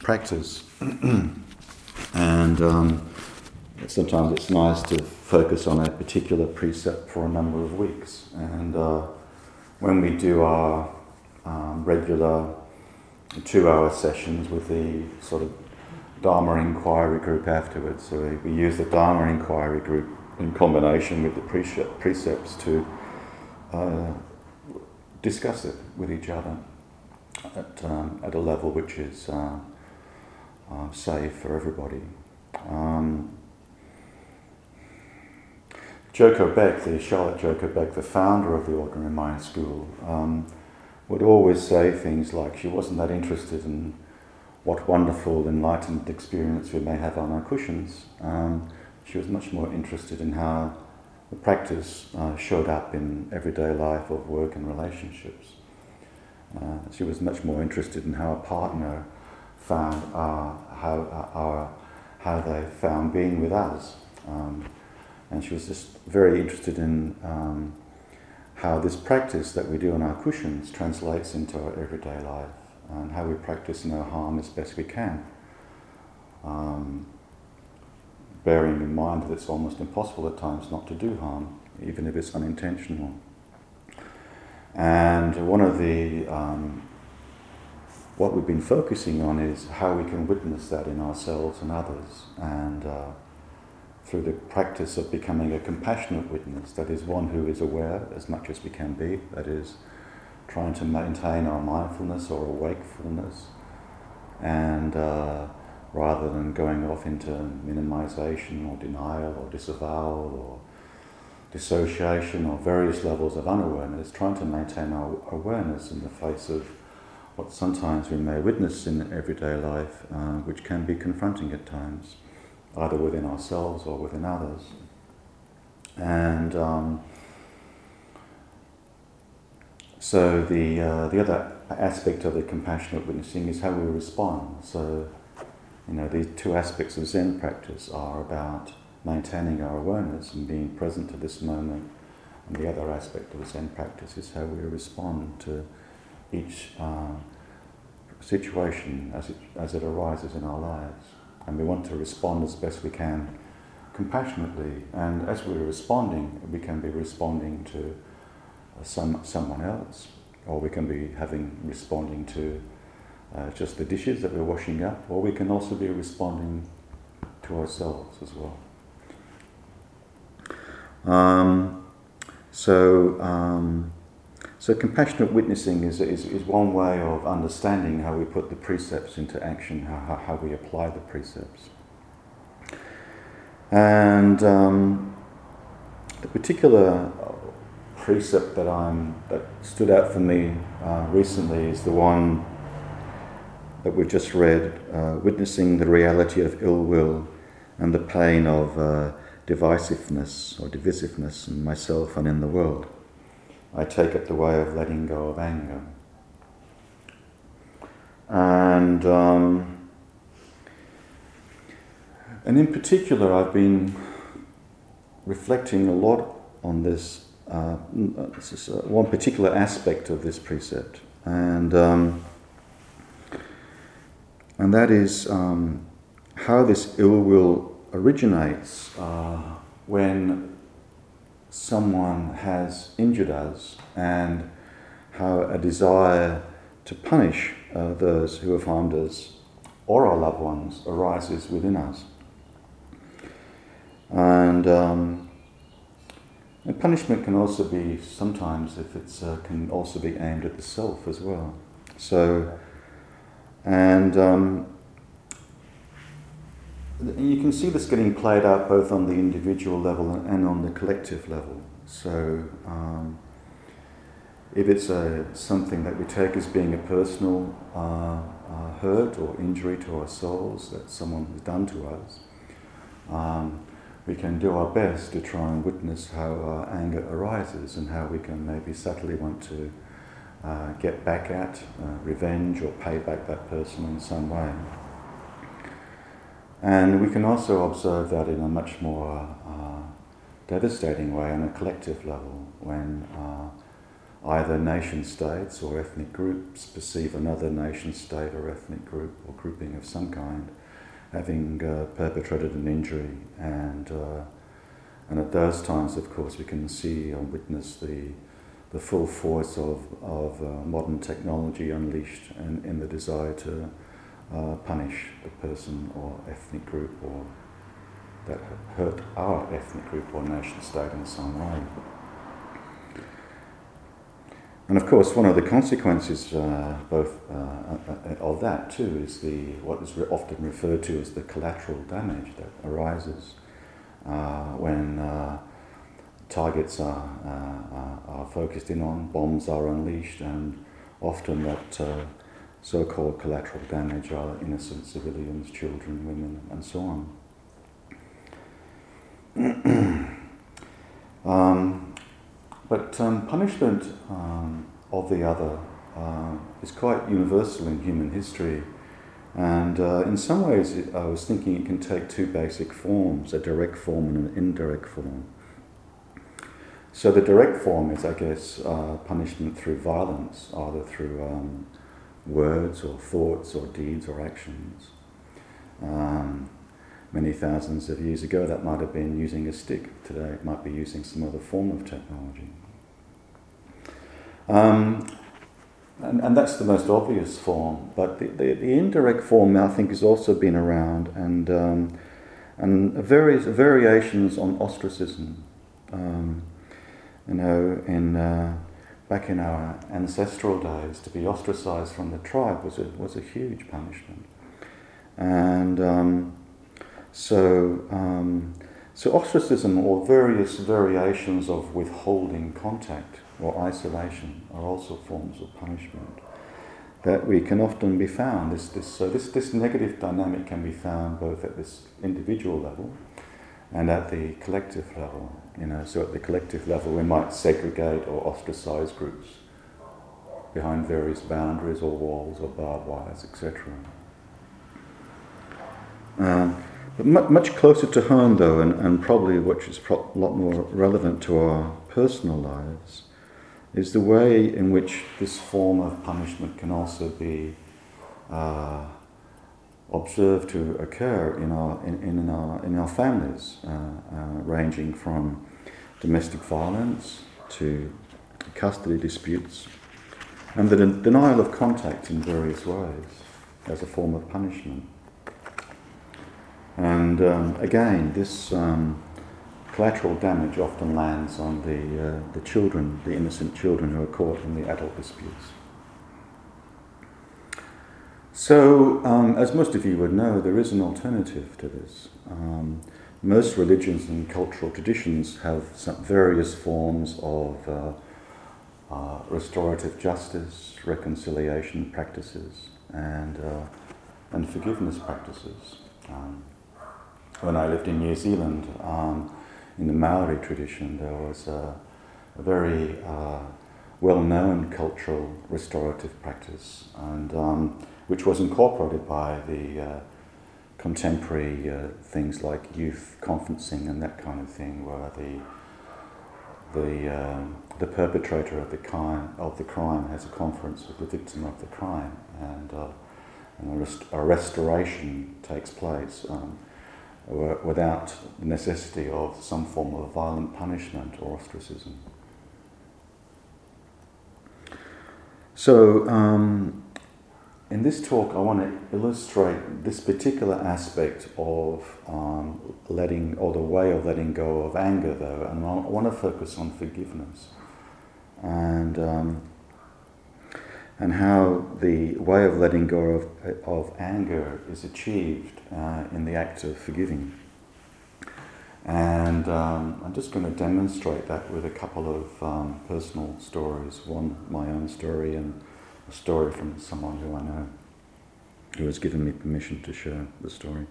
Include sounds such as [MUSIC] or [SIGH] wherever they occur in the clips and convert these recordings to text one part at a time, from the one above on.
practice. [CLEARS THROAT] and um, sometimes it's nice to focus on a particular precept for a number of weeks. And uh, when we do our um, regular two hour sessions with the sort of Dharma inquiry group afterwards, so we, use the Dharma inquiry group in combination with the precepts to uh, discuss it with each other at, um, at a level which is uh, uh, safe for everybody. Um, Joko Beck, the Charlotte Joko Beck, the founder of the Ordinary Mind School, um, would always say things like she wasn't that interested in what wonderful enlightened experience we may have on our cushions. Um, she was much more interested in how the practice uh, showed up in everyday life of work and relationships. Uh, she was much more interested in how a partner found uh, how, uh, how they found being with us. Um, and she was just very interested in um, how this practice that we do on our cushions translates into our everyday life and how we practice no harm as best we can. Um, bearing in mind that it's almost impossible at times not to do harm, even if it's unintentional. And one of the, um, what we've been focusing on is how we can witness that in ourselves and others. And uh, through the practice of becoming a compassionate witness, that is, one who is aware as much as we can be, that is, trying to maintain our mindfulness or awakefulness, and uh, rather than going off into minimization or denial or disavowal or dissociation or various levels of unawareness, trying to maintain our awareness in the face of what sometimes we may witness in everyday life, uh, which can be confronting at times, either within ourselves or within others. And um, so the uh, the other aspect of the compassionate witnessing is how we respond. So you know, these two aspects of Zen practice are about maintaining our awareness and being present to this moment. And the other aspect of Zen practice is how we respond to each uh, situation as it, as it arises in our lives. And we want to respond as best we can compassionately. And as we're responding, we can be responding to some, someone else, or we can be having responding to uh, just the dishes that we're washing up, or we can also be responding to ourselves as well. Um, so, um, so compassionate witnessing is, is, is one way of understanding how we put the precepts into action, how, how, we apply the precepts. And um, the particular precept that I'm that stood out for me uh, recently is the one that we've just read, uh, witnessing the reality of ill will and the pain of uh, divisiveness or divisiveness in myself and in the world. I take it the way of letting go of anger. And, um, and in particular, I've been reflecting a lot on this, uh, this is, uh, one particular aspect of this precept. And um, and that is um, how this ill will originates uh, when someone has injured us and how a desire to punish uh, those who have harmed us or our loved ones arises within us. And, um, and punishment can also be sometimes, if it's uh, can also be aimed at the self as well. So and um, you can see this getting played out both on the individual level and on the collective level. So, um, if it's a, something that we take as being a personal uh, uh, hurt or injury to our souls that someone has done to us, um, we can do our best to try and witness how our anger arises and how we can maybe subtly want to uh, get back at, uh, revenge, or pay back that person in some way. And we can also observe that in a much more uh, devastating way on a collective level when uh, either nation states or ethnic groups perceive another nation state or ethnic group or grouping of some kind having uh, perpetrated an injury. And uh, and at those times of course we can see and witness the the full force of, of uh, modern technology unleashed in, in the desire to uh, punish the person or ethnic group or that hurt our ethnic group or nation state in some way. And of course, one of the consequences, uh, both uh, uh, uh of that too, is the what is often referred to as the collateral damage that arises uh, when uh, targets are, are focused in on, bombs are unleashed, and often that so-called collateral damage are innocent civilians, children, women, and so on. [CLEARS THROAT] um, but um, punishment um, of the other uh, is quite universal in human history. And uh, in some ways, it, I was thinking it can take two basic forms a direct form and an indirect form. So, the direct form is, I guess, uh, punishment through violence, either through um, words or thoughts or deeds or actions. Um, many thousands of years ago, that might have been using a stick. Today, it might be using some other form of technology. Um, and, and that's the most obvious form, but the, the, the, indirect form, I think, has also been around, and, um, and various variations on ostracism. Um, you know, in, uh, back in our ancestral days, to be ostracized from the tribe was a, was a huge punishment. And um, so, um, so ostracism or various variations of withholding contact or isolation are also forms of punishment that we can often be found. This, this, so this, this negative dynamic can be found both at this individual level and at the collective level. You know, so at the collective level, we might segregate or ostracize groups behind various boundaries or walls or barbed wires, etc. Um, but much closer to home, though, and, and probably which is pro- a lot more relevant to our personal lives, is the way in which this form of punishment can also be uh, observed to occur in our, in, in our, in our families, uh, uh, ranging from domestic violence to custody disputes, and the de- denial of contact in various ways as a form of punishment. And um, again, this um, collateral damage often lands on the, uh, the children, the innocent children who are caught in the adult disputes. So, um, as most of you would know, there is an alternative to this. Um, most religions and cultural traditions have various forms of uh, uh, restorative justice, reconciliation practices, and, uh, and forgiveness practices. Um, when I lived in New Zealand, um, in the Maori tradition, there was a, a very uh, well known cultural restorative practice, and um, which was incorporated by the uh, contemporary uh, things like youth conferencing and that kind of thing, where the the um, the perpetrator of the crime of the crime has a conference with the victim of the crime, and, uh, and a, rest- a, restoration takes place. Um, without the necessity of some form of violent punishment or ostracism. So, um, in this talk, I want to illustrate this particular aspect of um, letting, or the way of letting go of anger, though, and I want to focus on forgiveness. And um, and how the way of letting go of, of anger is achieved uh, in the act of forgiving. And um, I'm just going to demonstrate that with a couple of um, personal stories one, my own story, and a story from someone who I know who has given me permission to share the story.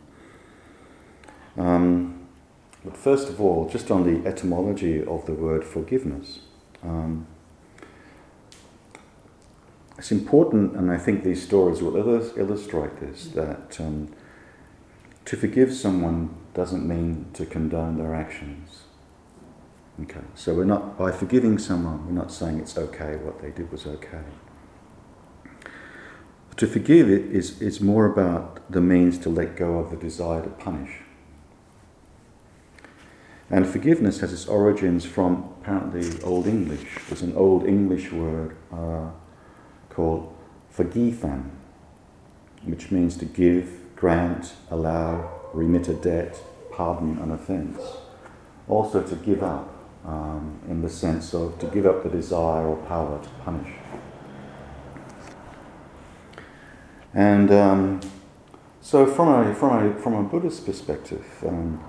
Um, but first of all, just on the etymology of the word forgiveness. Um, it's important, and I think these stories will illustrate this, that um, to forgive someone doesn't mean to condone their actions. Okay, so we're not, by forgiving someone, we're not saying it's okay, what they did was okay. To forgive it is, is more about the means to let go of the desire to punish. And forgiveness has its origins from apparently Old English. There's an Old English word uh, called forgithan, which means to give, grant, allow, remit a debt, pardon an offence. Also to give up, um, in the sense of to give up the desire or power to punish. And um, so, from a, from, a, from a Buddhist perspective, um,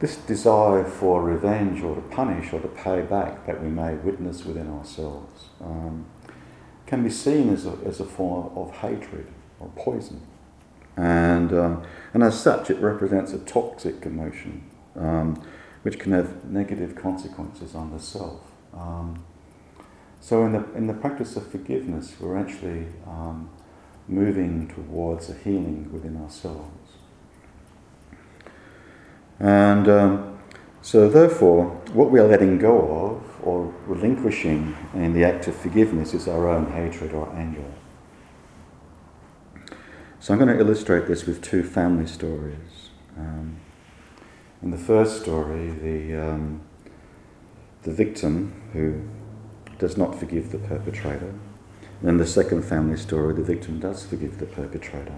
this desire for revenge or to punish or to pay back that we may witness within ourselves um, can be seen as a, as a form of hatred or poison. And, uh, and as such, it represents a toxic emotion um, which can have negative consequences on the self. Um, so, in the, in the practice of forgiveness, we're actually um, moving towards a healing within ourselves. And um, so, therefore, what we are letting go of or relinquishing in the act of forgiveness is our own hatred or anger. So, I'm going to illustrate this with two family stories. Um, in the first story, the, um, the victim who does not forgive the perpetrator. In the second family story, the victim does forgive the perpetrator.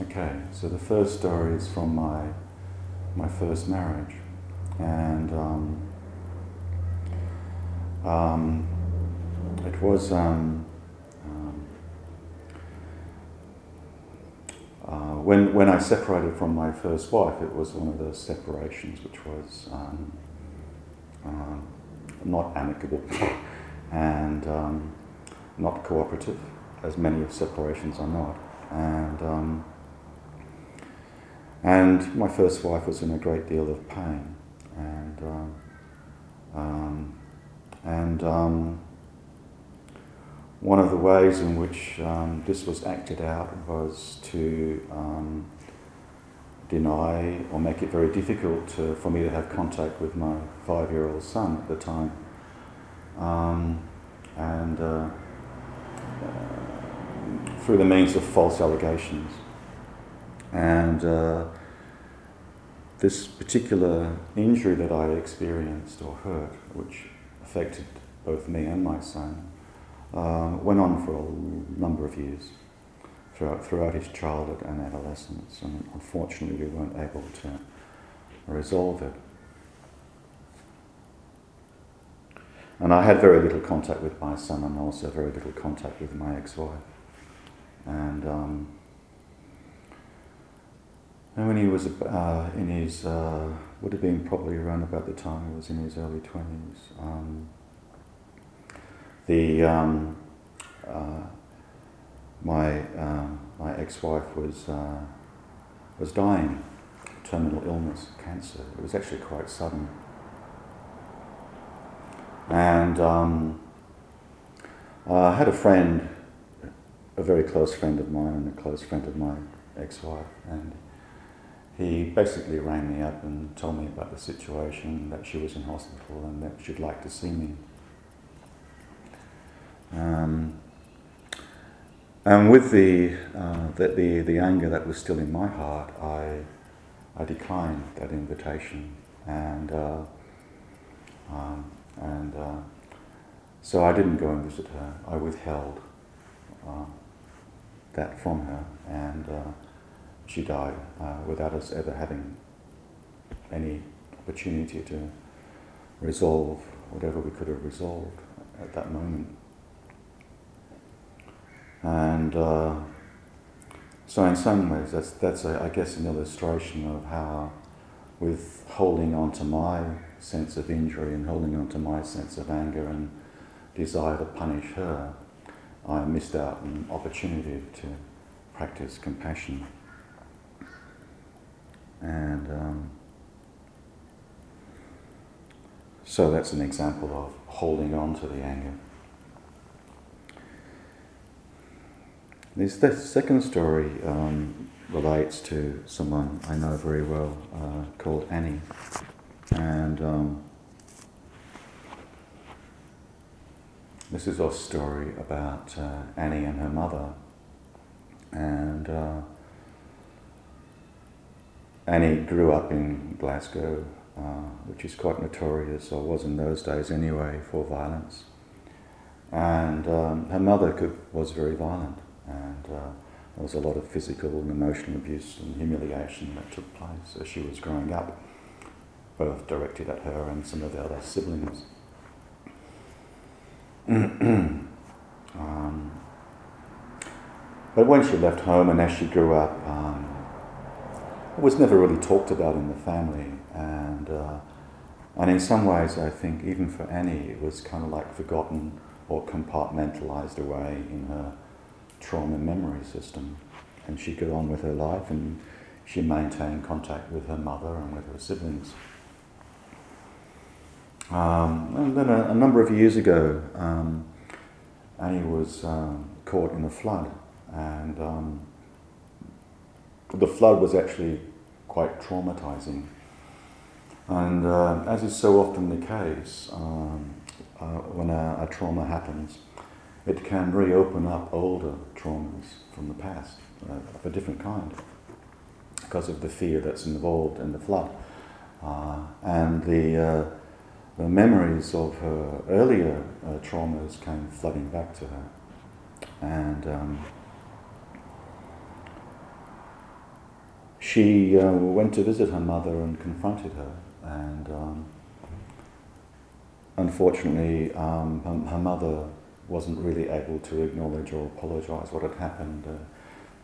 Okay, so the first story is from my my first marriage. And um, um, it was um, um, uh, when, when I separated from my first wife, it was one of those separations which was uh, not amicable [LAUGHS] and not cooperative, as many of separations are not. And and my first wife was in a great deal of pain. And, um, um, and um, one of the ways in which um, this was acted out was to um, deny or make it very difficult to, for me to have contact with my five year old son at the time. Um, and uh, through the means of false allegations. And uh, this particular injury that I experienced or hurt, which affected both me and my son, uh, went on for a number of years throughout, throughout his childhood and adolescence, and unfortunately, we weren't able to resolve it. And I had very little contact with my son, and also very little contact with my ex-wife. And um, and when he was uh, in his, uh, would have been probably around about the time he was in his early 20s, um, the, um, uh, my, uh, my ex-wife was, uh, was dying, terminal illness, cancer. It was actually quite sudden. And um, I had a friend, a very close friend of mine and a close friend of my ex-wife, and he basically rang me up and told me about the situation, that she was in hospital and that she'd like to see me. Um, and with the, uh, the, the, the, anger that was still in my heart, I, I declined that invitation. And, uh, um, and uh, so I didn't go and visit her. I withheld uh, that from her. And uh, she died uh, without us ever having any opportunity to resolve whatever we could have resolved at that moment. And uh, so, in some ways, that's, that's a, I guess, an illustration of how, with holding on to my sense of injury and holding on to my sense of anger and desire to punish her, I missed out an opportunity to practice compassion. And um, so that's an example of holding on to the anger. This, the second story um, relates to someone I know very well uh, called Annie. And um, Mrs. O's story about uh, Annie and her mother. And uh, Annie grew up in Glasgow, uh, which is quite notorious, or was in those days anyway, for violence. And um, her mother could, was very violent, and uh, there was a lot of physical and emotional abuse and humiliation that took place as she was growing up both directed at her and some of the other siblings. [CLEARS THROAT] um, but when she left home and as she grew up, um, it was never really talked about in the family, and uh, and in some ways, I think even for Annie, it was kind of like forgotten or compartmentalized away in her trauma memory system. And she got on with her life and she maintained contact with her mother and with her siblings. Um, and then a, a, number of years ago, um, Annie was um, caught in a flood, and um, the flood was actually quite traumatizing. And uh, as is so often the case, um, uh, when a, a, trauma happens, it can reopen up older traumas from the past uh, of a different kind because of the fear that's involved in the flood. Uh, and the, uh, the memories of her earlier uh, traumas came flooding back to her. And um, she uh, went to visit her mother and confronted her. And um, unfortunately, um, her, her, mother wasn't really able to acknowledge or apologize what had happened. Uh,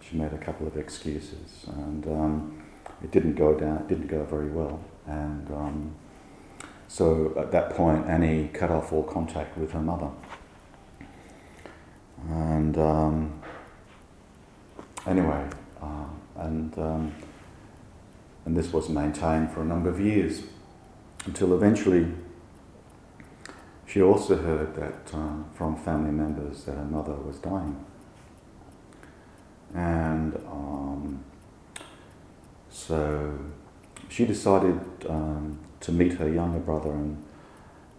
she made a couple of excuses, and um, it didn't go down. Didn't go very well, and um, so at that point, Annie cut off all contact with her mother, and um, anyway, uh, and um, and this was maintained for a number of years until eventually she also heard that um, from family members that her mother was dying. And um, so she decided um, to meet her younger brother in,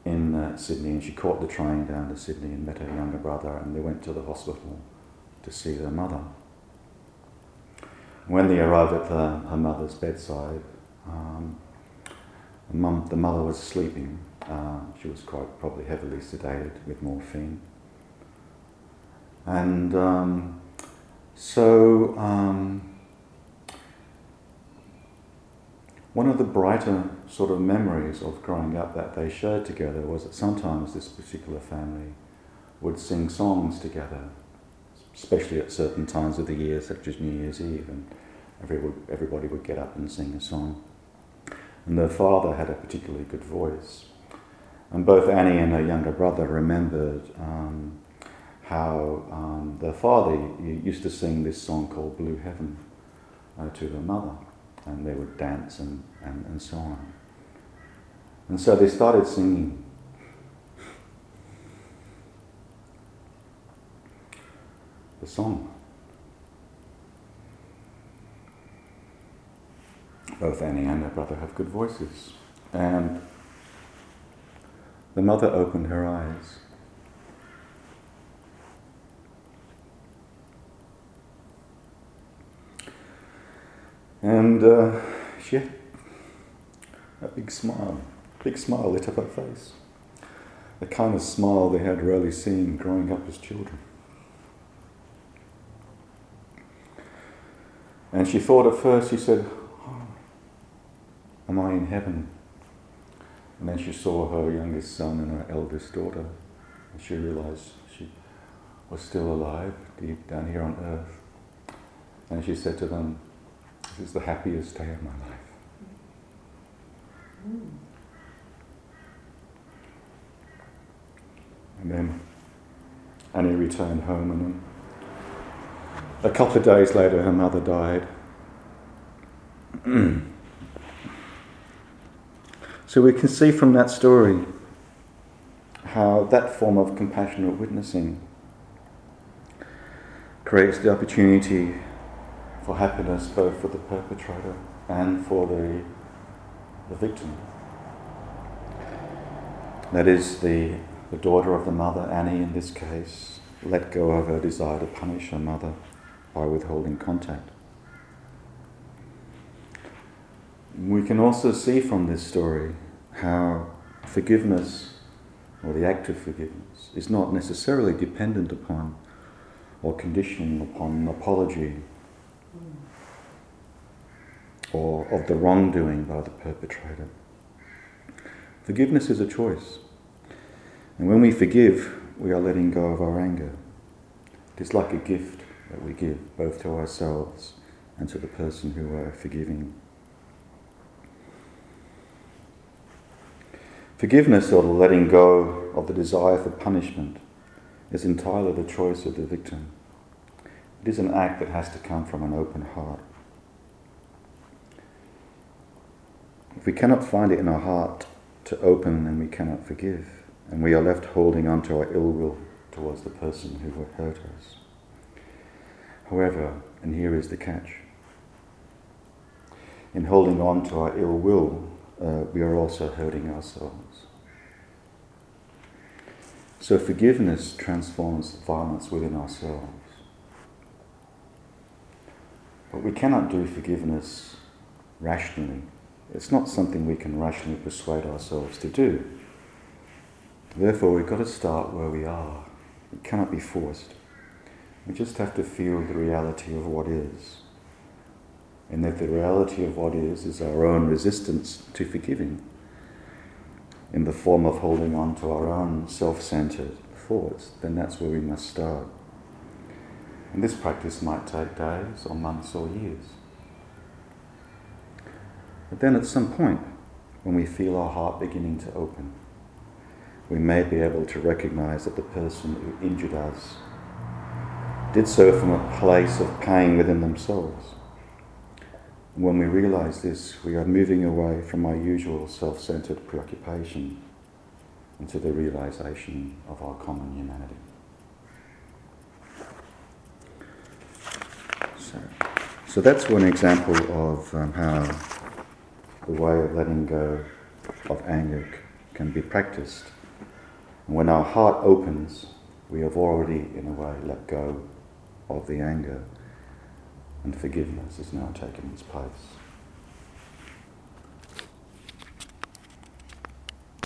in uh, Sydney, and she caught the train down to Sydney and met her younger brother, and they went to the hospital to see their mother. When they arrived at the, her mother's bedside, um, the, the mother was sleeping uh, she was quite probably heavily sedated with morphine. And um, so, um, one of the brighter sort of memories of growing up that they shared together was that sometimes this particular family would sing songs together, especially at certain times of the year, such as New Year's Eve, and everybody, would get up and sing a song. And their father had a particularly good voice. And both Annie and her younger brother remembered um, how um, their father used to sing this song called Blue Heaven uh, to their mother, and they would dance and, and, and so on. And so they started singing. The song. Both Annie and her brother have good voices. And the mother opened her eyes. And uh, she had a big smile, big smile lit up her face. The kind of smile they had rarely seen growing up as children. And she thought at first, she said, oh, Am I in heaven? And then she saw her youngest son and her eldest daughter, and she realized she was still alive deep down here on earth. And she said to them, This is the happiest day of my life. And then Annie returned home, and then a couple of days later, her mother died. [CLEARS THROAT] So we can see from that story how that form of compassionate witnessing creates the opportunity for happiness both for the perpetrator and for the, the victim. That is the The daughter of the mother, Annie in this case, let go of her desire to punish her mother by withholding contact. We can also see from this story how forgiveness, or the act of forgiveness, is not necessarily dependent upon or conditioned upon apology or of the wrongdoing by the perpetrator. Forgiveness is a choice. And when we forgive, we are letting go of our anger. It is like a gift that we give both to ourselves and to the person who we're forgiving. Forgiveness or the letting go of the desire for punishment is entirely the choice of the victim. It is an act that has to come from an open heart. If we cannot find it in our heart to open, then we cannot forgive, and we are left holding on to our ill will towards the person who hurt us. However, and here is the catch in holding on to our ill will, uh, we are also hurting ourselves. So forgiveness transforms violence within ourselves. But we cannot do forgiveness rationally. It's not something we can rationally persuade ourselves to do. Therefore, we've got to start where we are. It cannot be forced. We just have to feel the reality of what is. And that the reality of what is is our own resistance to forgiving in the form of holding on to our own self centered thoughts, then that's where we must start. And this practice might take days or months or years. But then at some point, when we feel our heart beginning to open, we may be able to recognize that the person who injured us did so from a place of pain within themselves. When we realize this, we are moving away from our usual self centered preoccupation into the realization of our common humanity. So, so that's one example of um, how the way of letting go of anger can be practiced. And when our heart opens, we have already, in a way, let go of the anger, and forgiveness is now taking its place.